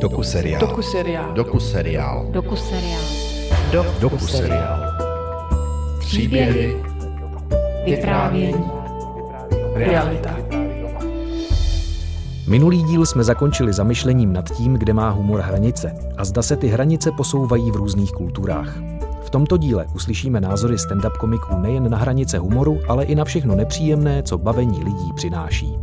Doku seriál. Doku seriál. Doku seriál. Doku seriál. Doku seriál. Příběhy. Vyprávění. Realita. Minulý díl jsme zakončili zamyšlením nad tím, kde má humor hranice a zda se ty hranice posouvají v různých kulturách. V tomto díle uslyšíme názory stand-up komiků nejen na hranice humoru, ale i na všechno nepříjemné, co bavení lidí přináší.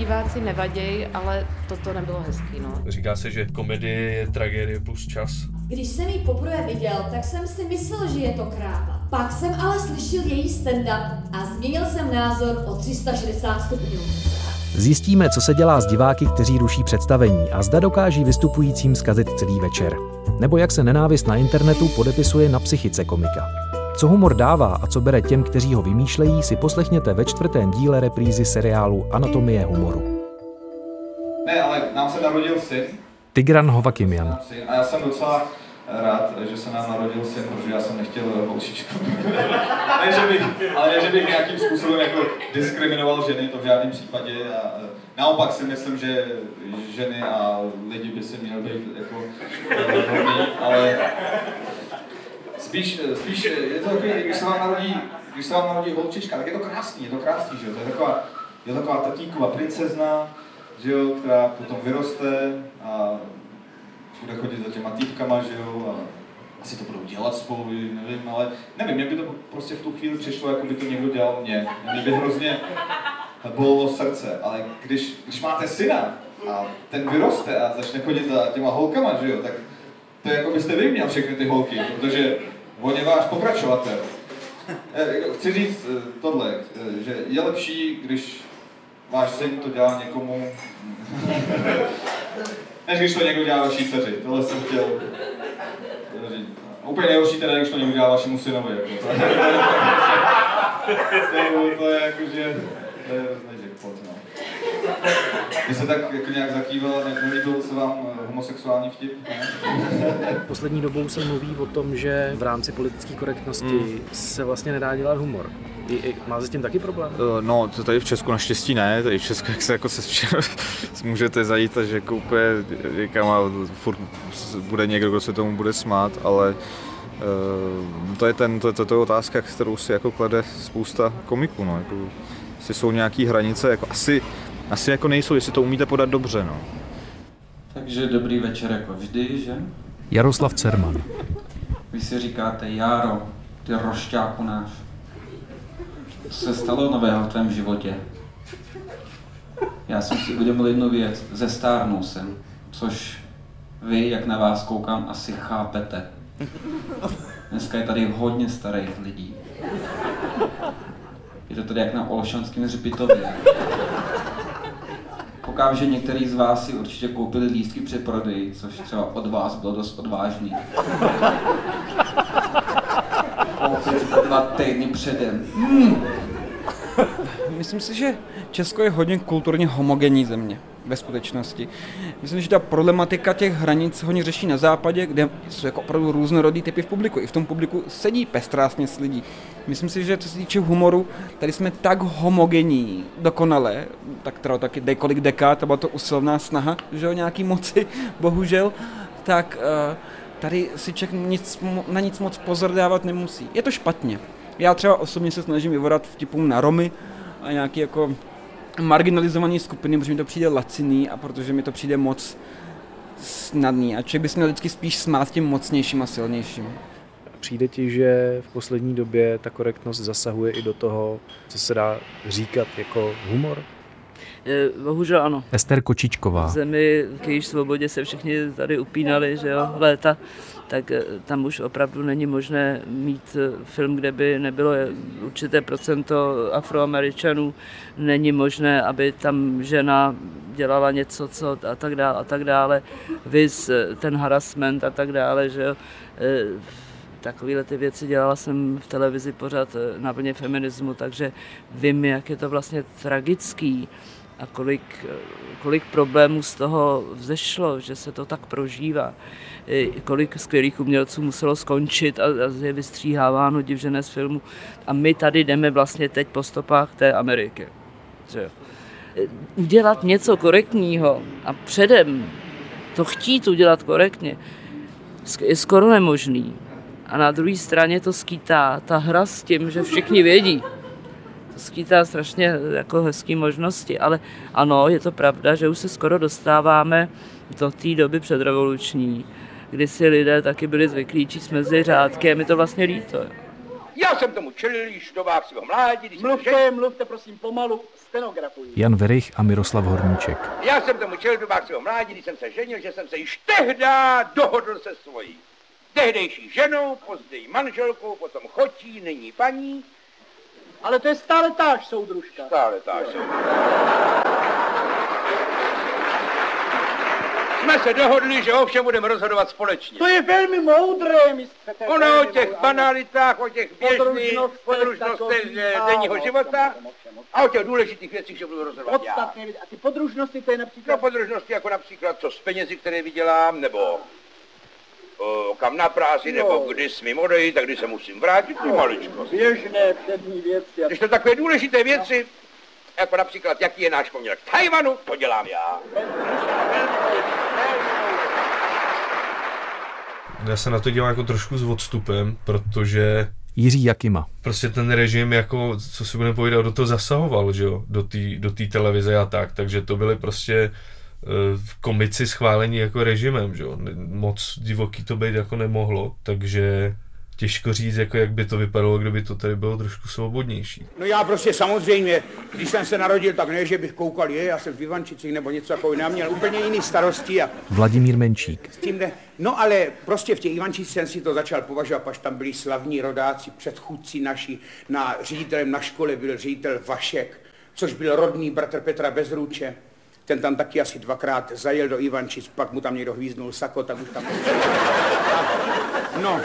Diváci nevadějí, ale toto nebylo hezký, no. Říká se, že komedie je tragédie plus čas. Když jsem ji poprvé viděl, tak jsem si myslel, že je to kráva. Pak jsem ale slyšel její stand-up a změnil jsem názor o 360 stupňů. Zjistíme, co se dělá s diváky, kteří ruší představení a zda dokáží vystupujícím zkazit celý večer. Nebo jak se nenávist na internetu podepisuje na psychice komika. Co humor dává a co bere těm, kteří ho vymýšlejí, si poslechněte ve čtvrtém díle reprízy seriálu Anatomie humoru. Ne, ale nám se narodil syn. Tigran Hovakimian. A já jsem docela rád, že se nám narodil syn, protože já jsem nechtěl holčičku. ne, že bych, ale ne, že bych nějakým způsobem jako diskriminoval ženy, to v žádném případě. A, e, naopak si myslím, že ženy a lidi by si měli být jako rovní, ale spíš, spíš je to takový, když se vám narodí, když se vám narodí holčička, tak je to krásný, je to krásný, že jo, to je taková, je to taková tatíková princezna, že jo, která potom vyroste a bude chodit za těma týpkama, že jo, a asi to budou dělat spolu, nevím, ale nevím, mně by to prostě v tu chvíli přišlo, jako by to někdo dělal mě. Mě by hrozně bolelo srdce, ale když, když máte syna a ten vyroste a začne chodit za těma holkama, že jo, tak to je jako byste vy měl všechny ty holky, protože on je váš pokračovatel. Eh, jako Chci říct eh, tohle, eh, že je lepší, když váš syn to dělá někomu, než když to někdo dělá vaší dceři. Tohle jsem chtěl říct. Úplně nejhorší teda, když to někdo dělá vašemu synovi. Jako. To, je, to, je, to je jako, že to je hrozný no. Vy se tak jako nějak zakýval, ne- nelíbil se vám eh, homosexuální vtip? Ne? Poslední dobou se mluví o tom, že v rámci politické korektnosti Hmm. se vlastně nedá dělat humor. I, i, má se s tím taky problém? Eh, No, to tady v Česku naštěstí ne, tady v Česku jak se jako se všem můžete zajít a že jako úplně někam a furt bude někdo, kdo se tomu bude smát, ale eh, to je, ten, to, je- to, to je otázka, kterou si jako klade spousta komiků, no, jako, jestli jsou nějaký hranice, jako asi, asi jako nejsou, jestli to umíte podat dobře, no. Takže dobrý večer jako vždy, že? Jaroslav Cerman. Vy si říkáte, Járo, ty rošťáku náš. Co se stalo nového v tvém životě? Já jsem si uvědomil jednu věc, zestárnul jsem, což vy, jak na vás koukám, asi chápete. Dneska je tady hodně starých lidí. Je to tady jak na Olšanském hřbitově. Koukám, že některý z vás si určitě koupili lístky při prodeji, což třeba od vás bylo dost odvážný. Koupit dva týdny předem. Myslím si, že Česko je hodně kulturně homogenní země ve skutečnosti. Myslím, že ta problematika těch hranic hodně řeší na západě, kde jsou jako opravdu různorodý typy v publiku. I v tom publiku sedí pestrá směs lidí. Myslím si, že co se týče humoru, tady jsme tak homogenní, dokonale, tak teda taky několik dekád, to byla to usilovná snaha, že o nějaký moci, bohužel, tak eh, tady si člověk nic, na nic moc pozor dávat nemusí. Je to špatně. Já třeba osobně se snažím vyvodat vtipům na Romy a nějaký jako marginalizované skupiny, protože mi to přijde laciný a protože mi to přijde moc snadný. A člověk by se měl vždycky spíš smát těm mocnějším a silnějším. Přijde ti, že v poslední době ta korektnost zasahuje i do toho, co se dá říkat jako humor? Eh, Bohužel ano. Ester V Kočičková. zemi, k jejíž svobodě se všichni tady upínali, že jo, léta, tak eh, tam už opravdu není možné mít eh, film, kde by nebylo určité procento afroameričanů. Není možné, aby tam žena dělala něco, co a tak dále, a tak dále. Vys ten harassment a tak dále, že jo. Takovéhle ty věci dělala jsem v televizi pořád na vlně feminismu, takže vím, jak je to vlastně tragický a kolik, kolik problémů z toho vzešlo, že se to tak prožívá. Kolik skvělých umělců muselo skončit a, a je vystříháváno divžené z filmu. A my tady jdeme vlastně teď po stopách té Ameriky. Že udělat něco korektního a předem to chtít udělat korektně, je skoro nemožný. A na druhé straně to skýtá ta hra s tím, že všichni vědí. Skýtá strašně jako hezké možnosti, ale ano, je to pravda, že už se skoro dostáváme do té doby předrevoluční, kdy si lidé taky byli zvyklí číst mezi řádky a mi to vlastně líto. Já jsem tomu čelil již v dobách svého mládí. Když mluvte, jsem... mluvte prosím pomalu, stenografuji. Jan Verich a Miroslav Horníček. Já jsem tomu čelil v dobách svého mládí, když jsem se ženil, že jsem se již tehdy dohodl se svojí tehdejší ženou, později manželkou, potom chotí, nyní paní. Ale to je stále táž, soudružka. Stále táž, soudružka. Jsme se dohodli, že o všem budeme rozhodovat společně. To je velmi moudré, mistře. Ono o těch banalitách, o těch běžných podružnostech denního života a o těch důležitých věcích, že budu rozhodovat Podstatné já. A ty podružnosti, to je například... No podružnosti jako například co s penězi, které vydělám, nebo kam na práci, no. nebo kdy smím odejít, tak kdy se musím vrátit, no, maličko. Běžné přední věci. Když to takové důležité věci, jako například, jaký je náš poměr k Tajvanu, to dělám já. Já se na to dívám jako trošku s odstupem, protože Jiří Jakima. Prostě ten režim, jako, co si budeme povídat, do toho zasahoval, že jo, do té do televize a tak, takže to byly prostě komici schválení jako režimem, že jo? Moc divoký to být jako nemohlo, takže těžko říct, jako jak by to vypadalo, kdyby to tady bylo trošku svobodnější. No já prostě samozřejmě, když jsem se narodil, tak ne, že bych koukal, je, já jsem v Ivančicích nebo něco takového, já měl úplně jiný starosti. A... Vladimír Menčík. S tím ne. No ale prostě v těch Ivančicích jsem si to začal považovat, až tam byli slavní rodáci, předchůdci naši, na ředitelem na škole byl ředitel Vašek, což byl rodný bratr Petra Bezruče. Ten tam taky asi dvakrát zajel do Ivančic, pak mu tam někdo hvíznul sako, tak už tam... No.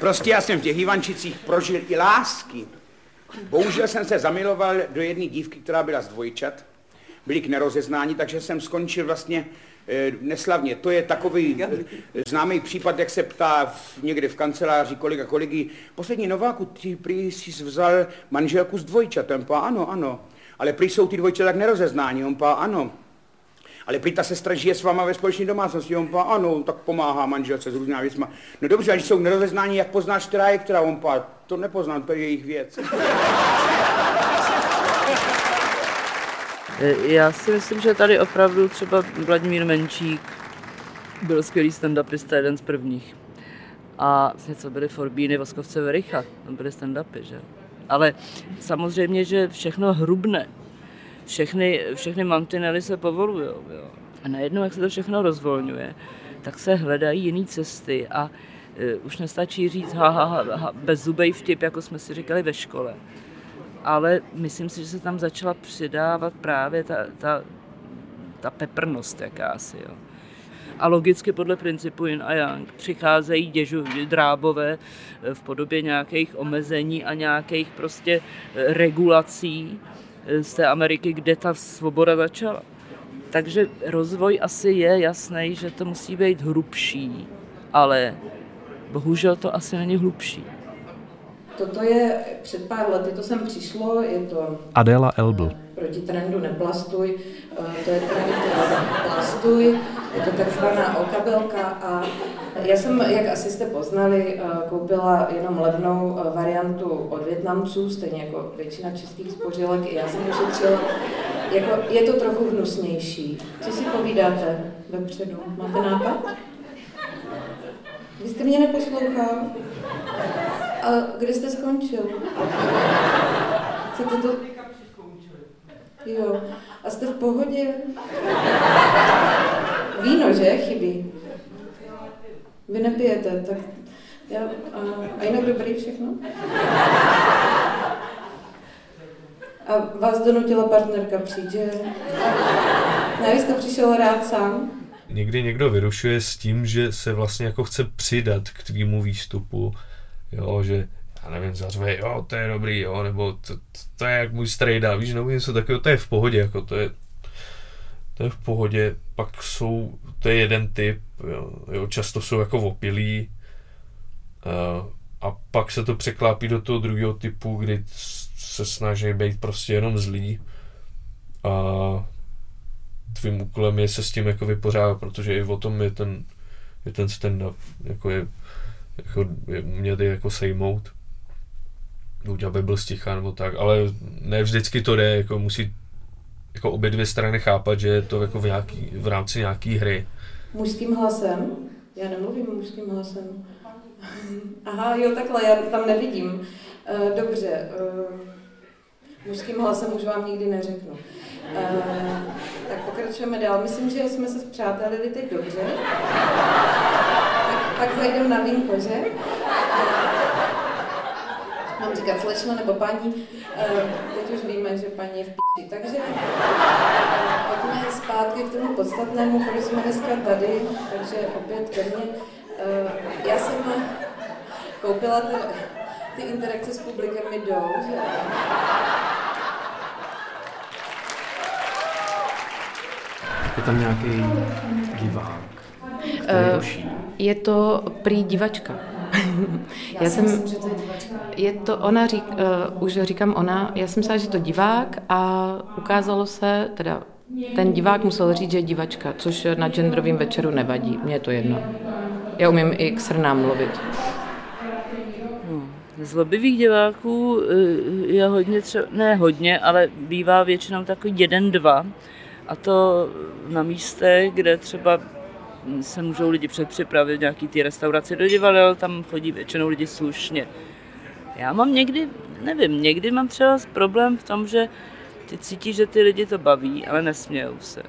Prostě já jsem v těch Ivančicích prožil i lásky. Bohužel jsem se zamiloval do jedné dívky, která byla z dvojčat. Byli k nerozeznání, takže jsem skončil vlastně e, neslavně. To je takový e, známý případ, jak se ptá v, někde v kanceláři kolega kolegy, poslední Nováku, ty prý jsi vzal manželku s dvojčatem. Pa, ano, ano ale prý jsou ty dvojče tak nerozeznání, on pá ano. Ale prý ta sestra žije s váma ve společné domácnosti, on pá ano, tak pomáhá manželce s různými věcmi. No dobře, ale jsou nerozeznání, jak poznáš, která je která, on pá, to nepoznám, to je jejich věc. E, já si myslím, že tady opravdu třeba Vladimír Menčík byl skvělý stand-upista, jeden z prvních. A něco byly Forbíny, Voskovce Vericha, tam byly stand-upy, že? Ale samozřejmě, že všechno hrubne. Všechny, všechny mantinely se povolují. Jo. A najednou, jak se to všechno rozvolňuje, tak se hledají jiné cesty a uh, už nestačí říct ha, ha, ha, ha, bezzubej vtip, jako jsme si říkali ve škole. Ale myslím si, že se tam začala přidávat právě ta, ta, ta peprnost jakási. Jo a logicky podle principu Yin a Yang přicházejí děžu, drábové eh, v podobě nějakých omezení a nějakých prostě eh, regulací eh, z té Ameriky, kde ta svoboda začala. Takže rozvoj asi je jasný, že to musí být hrubší, ale bohužel to asi není hlubší. Toto je před pár lety, to sem přišlo, je to... Adela Elbl. Proti trendu neplastuj, to je trend plastuj, je to takzvaná okabelka a já jsem, jak asi jste poznali, koupila jenom levnou variantu od Větnamců, stejně jako většina českých spořilek. Já jsem ušetřila, jako, je to trochu hnusnější. Co si povídáte vepředu? Máte nápad? Vy jste mě neposlouchal? A kde jste skončil? Chcete to... Jo. A jste v pohodě? Víno, že? Chybí. Vy nepijete, tak já, a, a jinak dobrý všechno? A vás donutila partnerka přijít, že? Ne, vy jste přišel rád sám? Někdy někdo vyrušuje s tím, že se vlastně jako chce přidat k tvýmu výstupu, jo, že já nevím, zařve, jo, to je dobrý, jo, nebo to, to je jak můj strejda, víš, nebo něco takového, to je v pohodě, jako to je, to je v pohodě, pak jsou, to je jeden typ, jo, jo často jsou jako opilí, uh, a pak se to překlápí do toho druhého typu, kdy se snaží být prostě jenom zlí a tvým úkolem je se s tím jako vypořádat, protože i o tom je ten, je ten stand-up, jako je, jako je mě ty jako sejmout, buď aby byl sticha nebo tak, ale ne vždycky to jde, jako musí jako obě dvě strany chápat, že je to jako v, nějaký, v rámci nějaký hry. Mužským hlasem? Já nemluvím mužským hlasem. Aha, jo, takhle, já tam nevidím. Uh, dobře, uh, mužským hlasem už vám nikdy neřeknu. Uh, tak pokračujeme dál. Myslím, že jsme se zpřátelili teď dobře. tak, zajdeme na vínko, že? Mám říkat slečno nebo paní. Teď už víme, že paní je v píči. Takže pojďme zpátky k tomu podstatnému, proč jsme dneska tady, takže opět ke mně. Uh, já jsem koupila ty, ty interakce s publikem mi jdou, že? Je tam nějaký divák, Uh, je to prý divačka. Já, já jsem, myslím, že to je divačka. Je to, ona řík, uh, už říkám ona, já jsem myslela, že to divák a ukázalo se, teda ten divák musel říct, že je divačka, což na genderovém večeru nevadí, mně je to jedno. Já umím i k srnám mluvit. Zlobivých diváků je hodně, třeba, ne hodně, ale bývá většinou takový jeden, dva. A to na místech, kde třeba se můžou lidi předpřipravit nějaký ty restaurace do divadel, tam chodí většinou lidi slušně. Já mám někdy, nevím, někdy mám třeba problém v tom, že ty cítíš, že ty lidi to baví, ale nesmějou se.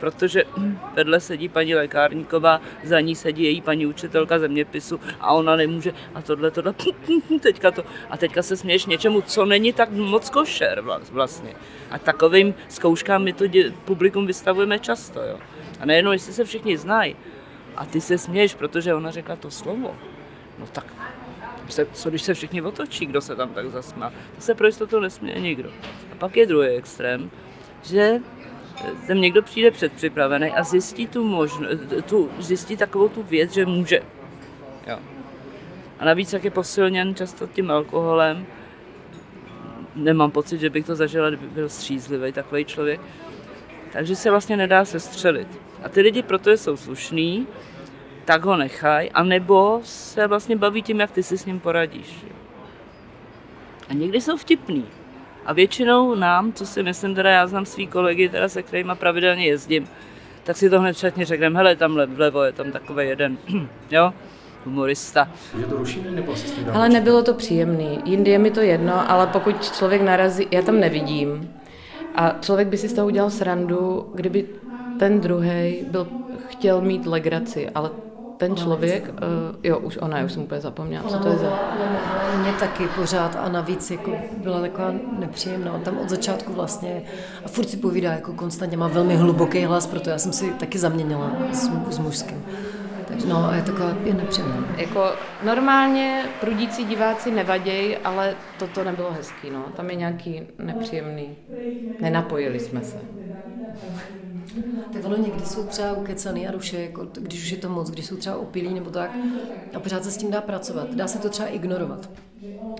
Protože vedle sedí paní lékárníková, za ní sedí její paní učitelka zeměpisu a ona nemůže a tohle, tohle, teďka to. A teďka se směješ něčemu, co není tak moc košer vlastně. A takovým zkouškám my to publikum vystavujeme často, jo. A nejenom, jestli se všichni znají, a ty se směješ, protože ona řekla to slovo, no tak se, co když se všichni otočí, kdo se tam tak zasmá. To se pro jistotu nesměje nikdo. A pak je druhý extrém, že sem někdo přijde předpřipravený a zjistí tu možnost, tu, zjistí takovou tu věc, že může. Jo. A navíc, jak je posilněn často tím alkoholem, nemám pocit, že bych to zažila, kdyby byl střízlivý takový člověk, takže se vlastně nedá sestřelit. A ty lidi proto jsou slušný, tak ho nechají, anebo se vlastně baví tím, jak ty si s ním poradíš. A někdy jsou vtipný. A většinou nám, co si myslím, teda já znám svý kolegy, teda se kterými pravidelně jezdím, tak si to hned všetně řekneme, hele, tam vlevo je tam takový jeden, jo, humorista. Je to rušení nebo se s tím Ale nebylo to příjemný. Jindy je mi to jedno, ale pokud člověk narazí, já tam nevidím. A člověk by si z toho udělal srandu, kdyby ten druhý byl chtěl mít legraci, ale ten člověk, uh, jo, už ona, už jsem úplně zapomněla, co to je za... Mě taky pořád a navíc jako byla taková nepříjemná. Tam od začátku vlastně a furt si povídá, jako konstantně má velmi hluboký hlas, proto já jsem si taky zaměnila s, s mužským. No, a je taková je nepříjemná. Jako normálně prudící diváci nevadějí, ale toto nebylo hezký, no. Tam je nějaký nepříjemný. Nenapojili jsme se. Tak ono někdy jsou třeba ukecaný a ruše, jako, když už je to moc, když jsou třeba opilí nebo tak a pořád se s tím dá pracovat. Dá se to třeba ignorovat.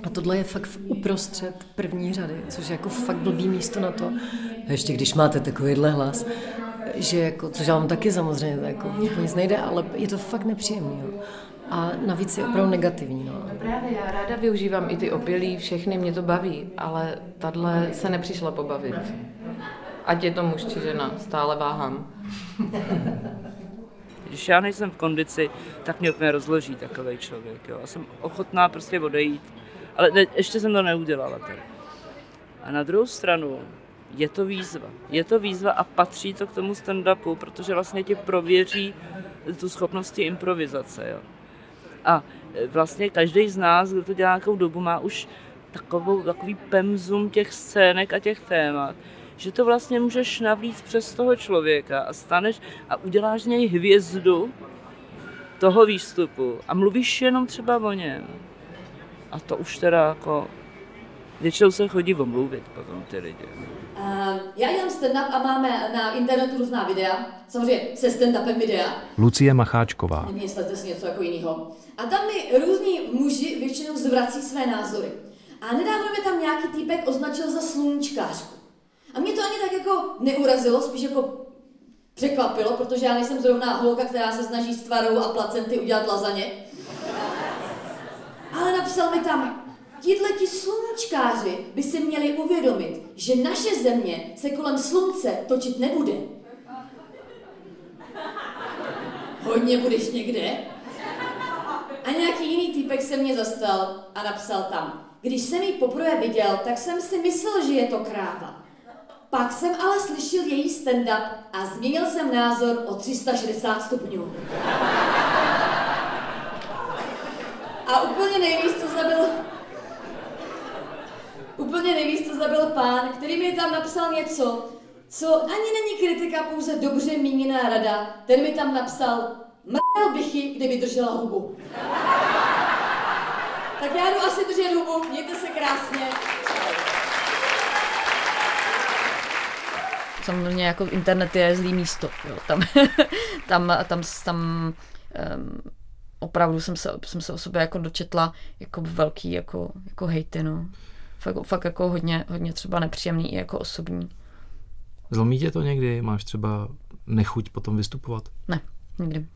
A tohle je fakt uprostřed první řady, což je jako fakt blbý místo na to. A ještě když máte takovýhle hlas, že jako, což já mám taky samozřejmě, jako nic nejde, ale je to fakt nepříjemný. Jo. A navíc je opravdu negativní. No. Právě já ráda využívám i ty opilí, všechny mě to baví, ale tahle se nepřišla pobavit. Ať je to muž či žena, stále váhám. Když já nejsem v kondici, tak mě úplně rozloží takový člověk. Jo. Já jsem ochotná prostě odejít, ale ne, ještě jsem to neudělala. Tady. A na druhou stranu je to výzva. Je to výzva a patří to k tomu stand-upu, protože vlastně tě prověří tu schopnosti improvizace. Jo. A vlastně každý z nás, kdo to dělá nějakou dobu, má už takovou, takový pemzum těch scének a těch témat, že to vlastně můžeš navlít přes toho člověka a staneš a uděláš z něj hvězdu toho výstupu a mluvíš jenom třeba o něm. A to už teda jako většinou se chodí omluvit potom ty lidi. Uh, já dělám stand-up a máme na internetu různá videa, samozřejmě se stand-upem videa. Lucie Macháčková. Nemyslete si něco jako jiného. A tam mi různí muži většinou zvrací své názory. A nedávno mi tam nějaký nějaký týpek označil za sluníčkářku. A mě to ani tak jako neurazilo, spíš jako překvapilo, protože já nejsem zrovna holka, která se snaží s tvarou a placenty udělat lazaně. Ale napsal mi tam, Tihle ti sluníčkáři by si měli uvědomit, že naše země se kolem slunce točit nebude. Hodně budeš někde? A nějaký jiný týpek se mě zastal a napsal tam, když jsem ji poprvé viděl, tak jsem si myslel, že je to kráva. Pak jsem ale slyšel její stand-up a změnil jsem názor o 360 stupňů. A úplně nejvíc to zabil Úplně nejvíc to zabil pán, který mi tam napsal něco, co ani není kritika, pouze dobře míněná rada. Ten mi tam napsal, mrdel bych ji, kdyby držela hubu. tak já jdu asi držet hubu, mějte se krásně. Samozřejmě jako internet je zlý místo. Jo. Tam, tam, tam, tam um, opravdu jsem se, jsem se o sobě jako dočetla jako velký jako, jako hejty. No fakt, fakt jako hodně, hodně třeba nepříjemný i jako osobní. Zlomí tě to někdy? Máš třeba nechuť potom vystupovat? Ne, nikdy.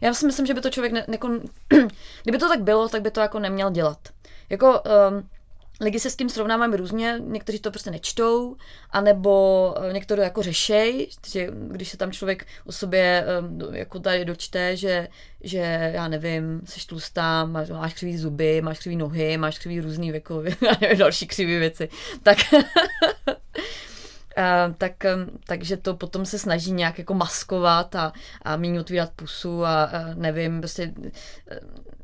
Já si myslím, že by to člověk, ne, jako, kdyby to tak bylo, tak by to jako neměl dělat. Jako um, lidi se s tím srovnávají různě, někteří to prostě nečtou, anebo eh, někdo jako řešej, že když se tam člověk o sobě eh, jako tady dočte, že, že já nevím, jsi tlustá, máš, máš křivý zuby, máš křivý nohy, máš křivý různý jako, další křivý věci, tak tak, takže to potom se snaží nějak jako maskovat a, a méně otvírat pusu a, a nevím, prostě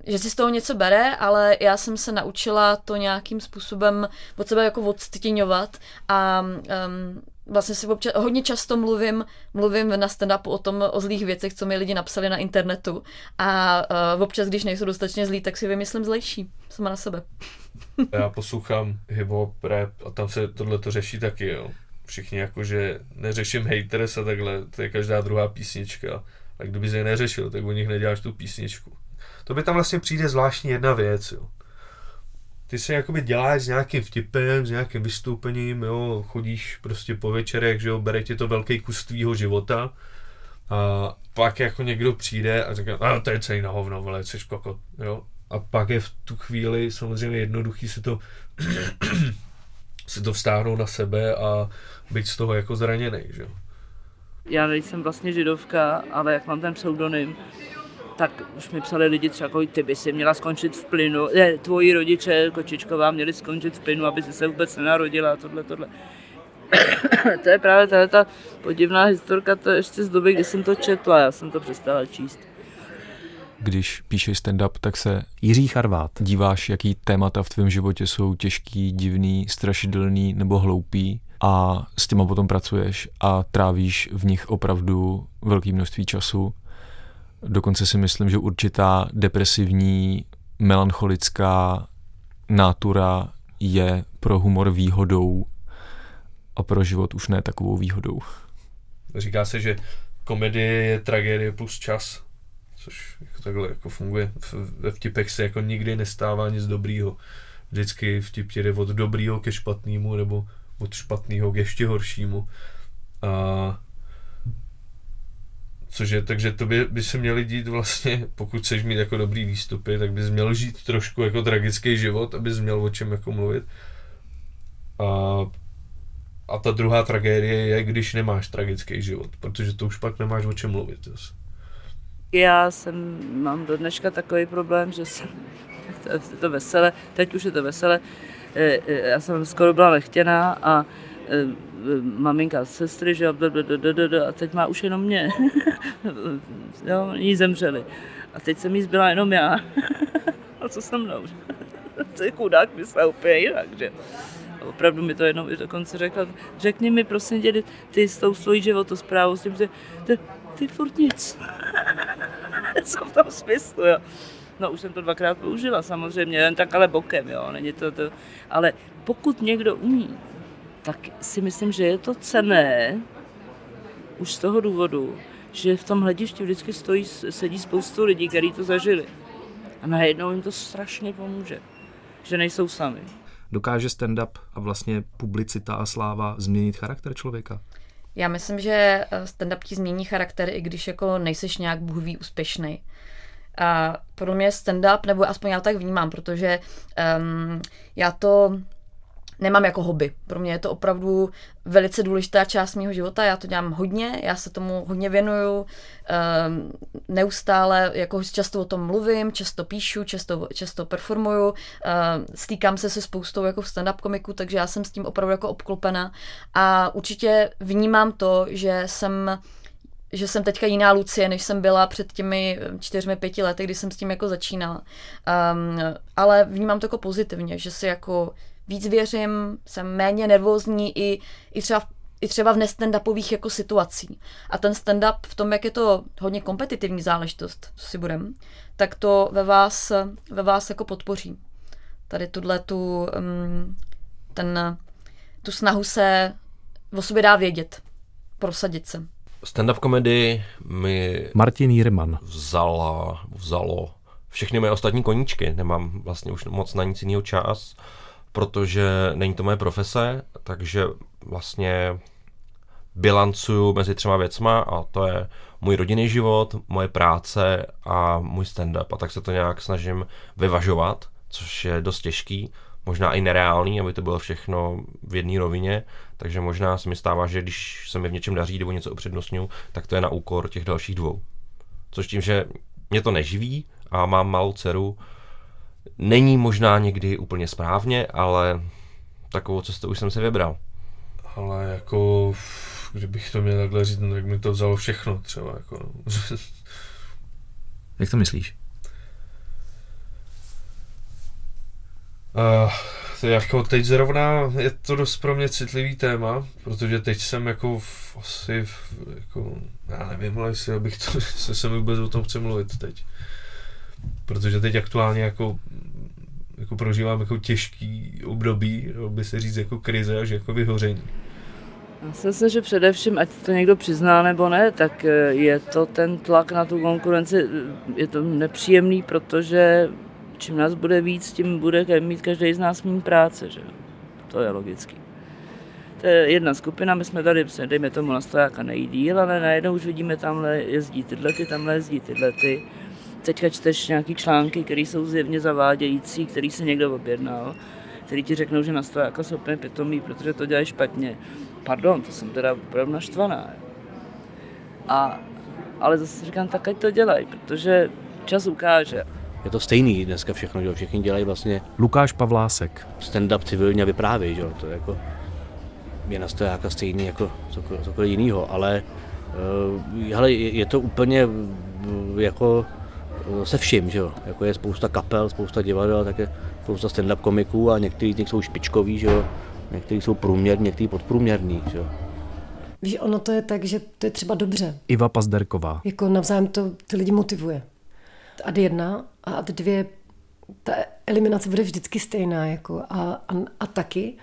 že si z toho něco bere, ale já jsem se naučila to nějakým způsobem od sebe jako odstěňovat a um, vlastně si občas, hodně často mluvím, mluvím na stand-upu o tom, o zlých věcech, co mi lidi napsali na internetu a uh, občas, když nejsou dostatečně zlí, tak si vymyslím zlejší, sama na sebe. Já poslouchám hip-hop, rap a tam se tohle to řeší taky, jo. Všichni jakože neřeším haters a takhle, to je každá druhá písnička. A kdyby je neřešil, tak o nich neděláš tu písničku to by tam vlastně přijde zvláštní jedna věc, jo. Ty se jakoby děláš s nějakým vtipem, s nějakým vystoupením, jo, chodíš prostě po večerech, že jo, bere ti to velký kus tvýho života a pak jako někdo přijde a říká, a to je celý na hovno, vole, jsi kokot, jo. A pak je v tu chvíli samozřejmě jednoduchý si to si to vstáhnout na sebe a být z toho jako zraněný, že. Já nejsem vlastně židovka, ale jak mám ten pseudonym, tak už mi psali lidi třeba, jako, ty by si měla skončit v plynu, ne, tvoji rodiče Kočičková měli skončit v plynu, aby si se vůbec nenarodila, tohle, tohle. to je právě ta podivná historka, to je ještě z doby, kdy jsem to četla, já jsem to přestala číst. Když píšeš stand-up, tak se Jiří Charvát. díváš, jaký témata v tvém životě jsou těžký, divný, strašidelný nebo hloupý a s těma potom pracuješ a trávíš v nich opravdu velké množství času Dokonce si myslím, že určitá depresivní, melancholická nátura je pro humor výhodou a pro život už ne takovou výhodou. Říká se, že komedie je tragédie plus čas, což jako takhle jako funguje. Ve vtipech se jako nikdy nestává nic dobrýho. Vždycky vtip jde od dobrýho ke špatnému nebo od špatného k ještě horšímu. A Což je, takže to by, by se měli dít vlastně, pokud chceš mít jako dobrý výstupy, tak bys měl žít trošku jako tragický život, abys měl o čem jako mluvit. A, a ta druhá tragédie je, když nemáš tragický život, protože to už pak nemáš o čem mluvit. Zase. Já jsem, mám do dneška takový problém, že jsem, to, to veselé, teď už je to veselé, e, e, já jsem skoro byla nechtěná a e, maminka sestry, že a teď má už jenom mě. jo, jí zemřeli. A teď jsem jí zbyla jenom já. a co se mnou? to je chudák myslel úplně jinak, že? A opravdu mi to jednou dokonce řekla, řekni mi prosím tě, ty s tou svojí životosprávou, s tím, že ty, furt nic. co v tom smyslu, jo. No už jsem to dvakrát použila samozřejmě, jen tak ale bokem, jo, není to to. Ale pokud někdo umí tak si myslím, že je to cené už z toho důvodu, že v tom hledišti vždycky stojí, sedí spoustu lidí, kteří to zažili. A najednou jim to strašně pomůže, že nejsou sami. Dokáže stand-up a vlastně publicita a sláva změnit charakter člověka? Já myslím, že eh, stand-up ti změní charakter, i když jako nejseš nějak bůhví úspěšný. A pro mě stand-up, nebo aspoň já tak vnímám, protože um, já to nemám jako hobby. Pro mě je to opravdu velice důležitá část mého života. Já to dělám hodně, já se tomu hodně věnuju, um, neustále jako často o tom mluvím, často píšu, často, často performuju, uh, stýkám se se spoustou jako stand-up komiků, takže já jsem s tím opravdu jako obklopena a určitě vnímám to, že jsem že jsem teďka jiná Lucie, než jsem byla před těmi čtyřmi, pěti lety, kdy jsem s tím jako začínala. Um, ale vnímám to jako pozitivně, že si jako víc věřím, jsem méně nervózní i, i třeba v i třeba v nestandupových jako situací. A ten stand-up v tom, jak je to hodně kompetitivní záležitost, co si budem, tak to ve vás, ve vás jako podpoří. Tady tuhle tu, um, ten, tu snahu se o sobě dá vědět, prosadit se. Stand-up komedii mi Martin Jirman vzala, vzalo všechny moje ostatní koníčky. Nemám vlastně už moc na nic jiného čas protože není to moje profese, takže vlastně bilancuju mezi třema věcma a to je můj rodinný život, moje práce a můj stand-up. A tak se to nějak snažím vyvažovat, což je dost těžký, možná i nereálný, aby to bylo všechno v jedné rovině, takže možná se mi stává, že když se mi v něčem daří nebo něco upřednostňuji, tak to je na úkor těch dalších dvou. Což tím, že mě to neživí a mám malou dceru, Není možná někdy úplně správně, ale takovou cestu už jsem si vybral. Ale jako, kdybych to měl takhle říct, no, tak mi to vzalo všechno třeba. Jako. No. Jak to myslíš? Uh, jako teď zrovna je to dost pro mě citlivý téma, protože teď jsem jako v, asi, v, jako, já nevím, ale jestli abych to, se se mi vůbec o tom chce mluvit teď. Protože teď aktuálně jako jako prožívám jako těžký období, by se říct jako krize až jako vyhoření. Já si myslím, že především, ať to někdo přizná nebo ne, tak eh, je to ten tlak na tu konkurenci, eh, je to nepříjemný, protože čím nás bude víc, tím bude mít každý z nás méně práce, že To je logický. To je jedna skupina, my jsme tady, dejme tomu na stojáka nejdíl, ale najednou už vidíme, tamhle jezdí tyhle, ty, tamhle jezdí tyhle. Ty teďka čteš nějaký články, které jsou zjevně zavádějící, který se někdo objednal, který ti řeknou, že na jako jsou úplně pitomí, protože to dělají špatně. Pardon, to jsem teda opravdu naštvaná. A, ale zase říkám, tak ať to dělají, protože čas ukáže. Je to stejný dneska všechno, že všichni dělají vlastně... Lukáš Pavlásek. Stand-up civilně vyprávějí, že to je jako... Je na stojáka stejný jako cokoliv jiného, ale uh, hele, je, je to úplně uh, jako se vším, že jo. Jako je spousta kapel, spousta divadel, tak je spousta stand-up komiků a někteří z nich jsou špičkoví, že jo. Někteří jsou průměrní, někteří podprůměrní, že jo. Víš, ono to je tak, že to je třeba dobře. Iva Pazderková. Jako navzájem to ty lidi motivuje. Ad jedna a ad dvě, ta eliminace bude vždycky stejná. Jako a, a, a taky,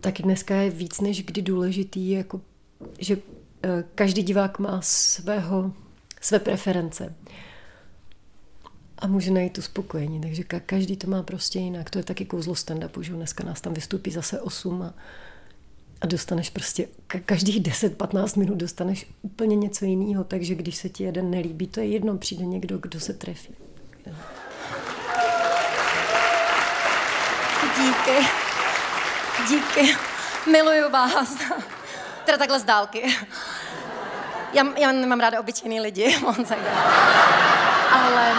taky dneska je víc než kdy důležitý, jako, že eh, každý divák má svého, své preference a může najít uspokojení. Takže každý to má prostě jinak. To je taky kouzlo stand-upu, že dneska nás tam vystupí zase 8 a, a dostaneš prostě každých 10-15 minut dostaneš úplně něco jiného, takže když se ti jeden nelíbí, to je jedno, přijde někdo, kdo se trefí. Díky. Díky. Miluju vás. Teda takhle z dálky. Já, já nemám ráda obyčejný lidi, moc Ale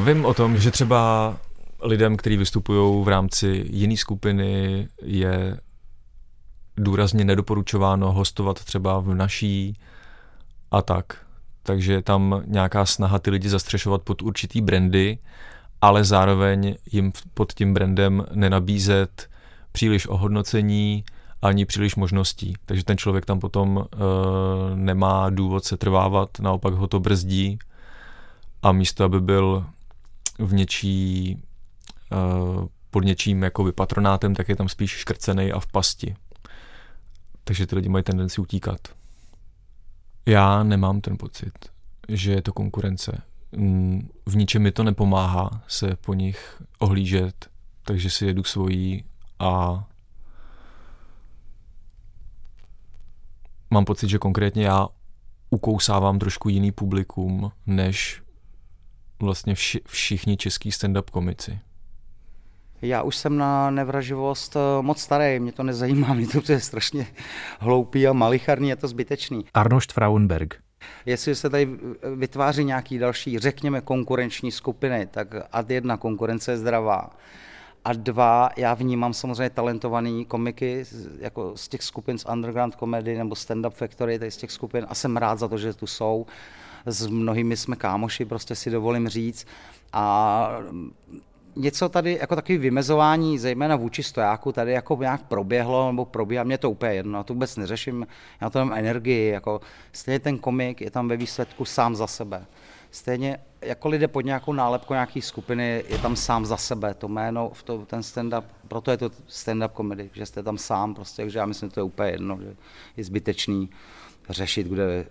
Vím o tom, že třeba lidem, kteří vystupují v rámci jiné skupiny, je důrazně nedoporučováno hostovat třeba v naší a tak. Takže je tam nějaká snaha ty lidi zastřešovat pod určitý brandy, ale zároveň jim pod tím brandem nenabízet příliš ohodnocení ani příliš možností. Takže ten člověk tam potom uh, nemá důvod se trvávat, naopak ho to brzdí a místo, aby byl v něčí, pod něčím jakoby patronátem, tak je tam spíš škrcený a v pasti. Takže ty lidi mají tendenci utíkat. Já nemám ten pocit, že je to konkurence. mm, v ničem mi to nepomáhá se po nich ohlížet, takže si jedu svojí a mám pocit, že konkrétně já ukousávám trošku jiný publikum, než vlastně vši, všichni český stand-up komici. Já už jsem na nevraživost eh, moc starý, mě to nezajímá, mě to je strašně hloupý a malicharný, je to zbytečný. Arnošt Frauenberg. Jestli se tady vytváří nějaký další, řekněme, konkurenční skupiny, tak ad jedna konkurence je zdravá. A dva, já vnímám samozřejmě talentovaný komiky jako z těch skupin z Underground Comedy nebo Stand Up Factory, tady z těch skupin a jsem rád za to, že tu jsou. S mnohými jsme kámoši, prostě si dovolím říct. A něco tady, jako takový vymezování, zejména vůči stojáku, tady jako nějak proběhlo nebo probíhá, mě to úplně jedno, já to vůbec neřeším, já to mám energii, jako stejně ten komik je tam ve výsledku sám za sebe. Stejně jako lidé pod nějakou nálepkou nějaký skupiny je tam sám za sebe, to jméno, to, ten stand-up, proto je to stand-up komedy, že jste tam sám, prostě, takže já myslím, že to je úplně jedno, že je zbytečný řešit, kde,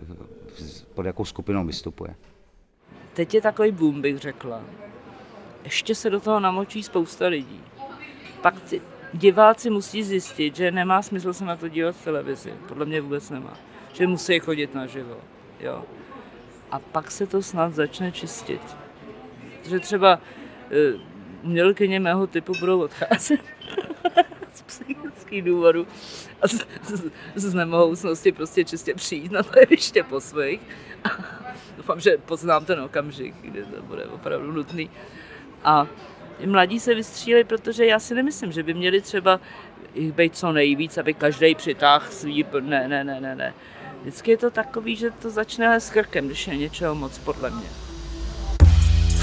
pod jakou skupinou vystupuje. Teď je takový boom, bych řekla ještě se do toho namočí spousta lidí. Pak ty diváci musí zjistit, že nemá smysl se na to dívat v televizi. Podle mě vůbec nemá. Že musí chodit naživo. Jo. A pak se to snad začne čistit. Že třeba e, umělkyně mého typu budou odcházet z psychických důvodů a z, z, z nemohoucnosti prostě čistě přijít na to jeviště po svých. Doufám, že poznám ten okamžik, kdy to bude opravdu nutný. A mladí se vystříleli, protože já si nemyslím, že by měli třeba jich být co nejvíc, aby každý přitáhl svý... Ne, ne, ne, ne, ne. Vždycky je to takový, že to začne s krkem, když je něčeho moc, podle mě.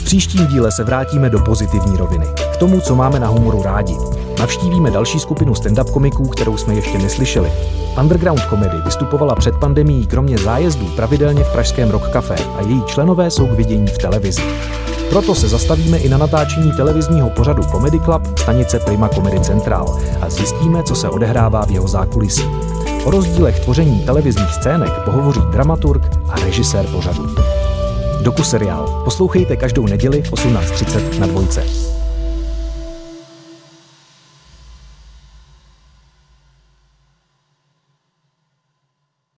V příštím díle se vrátíme do pozitivní roviny, k tomu, co máme na humoru rádi. Navštívíme další skupinu stand-up komiků, kterou jsme ještě neslyšeli. Underground Comedy vystupovala před pandemií kromě zájezdů pravidelně v pražském Rock Café a její členové jsou k vidění v televizi. Proto se zastavíme i na natáčení televizního pořadu Comedy Club stanice Prima Comedy Central a zjistíme, co se odehrává v jeho zákulisí. O rozdílech tvoření televizních scének pohovoří dramaturg a režisér pořadu. Doku seriál poslouchejte každou neděli v 18.30 na dvojce.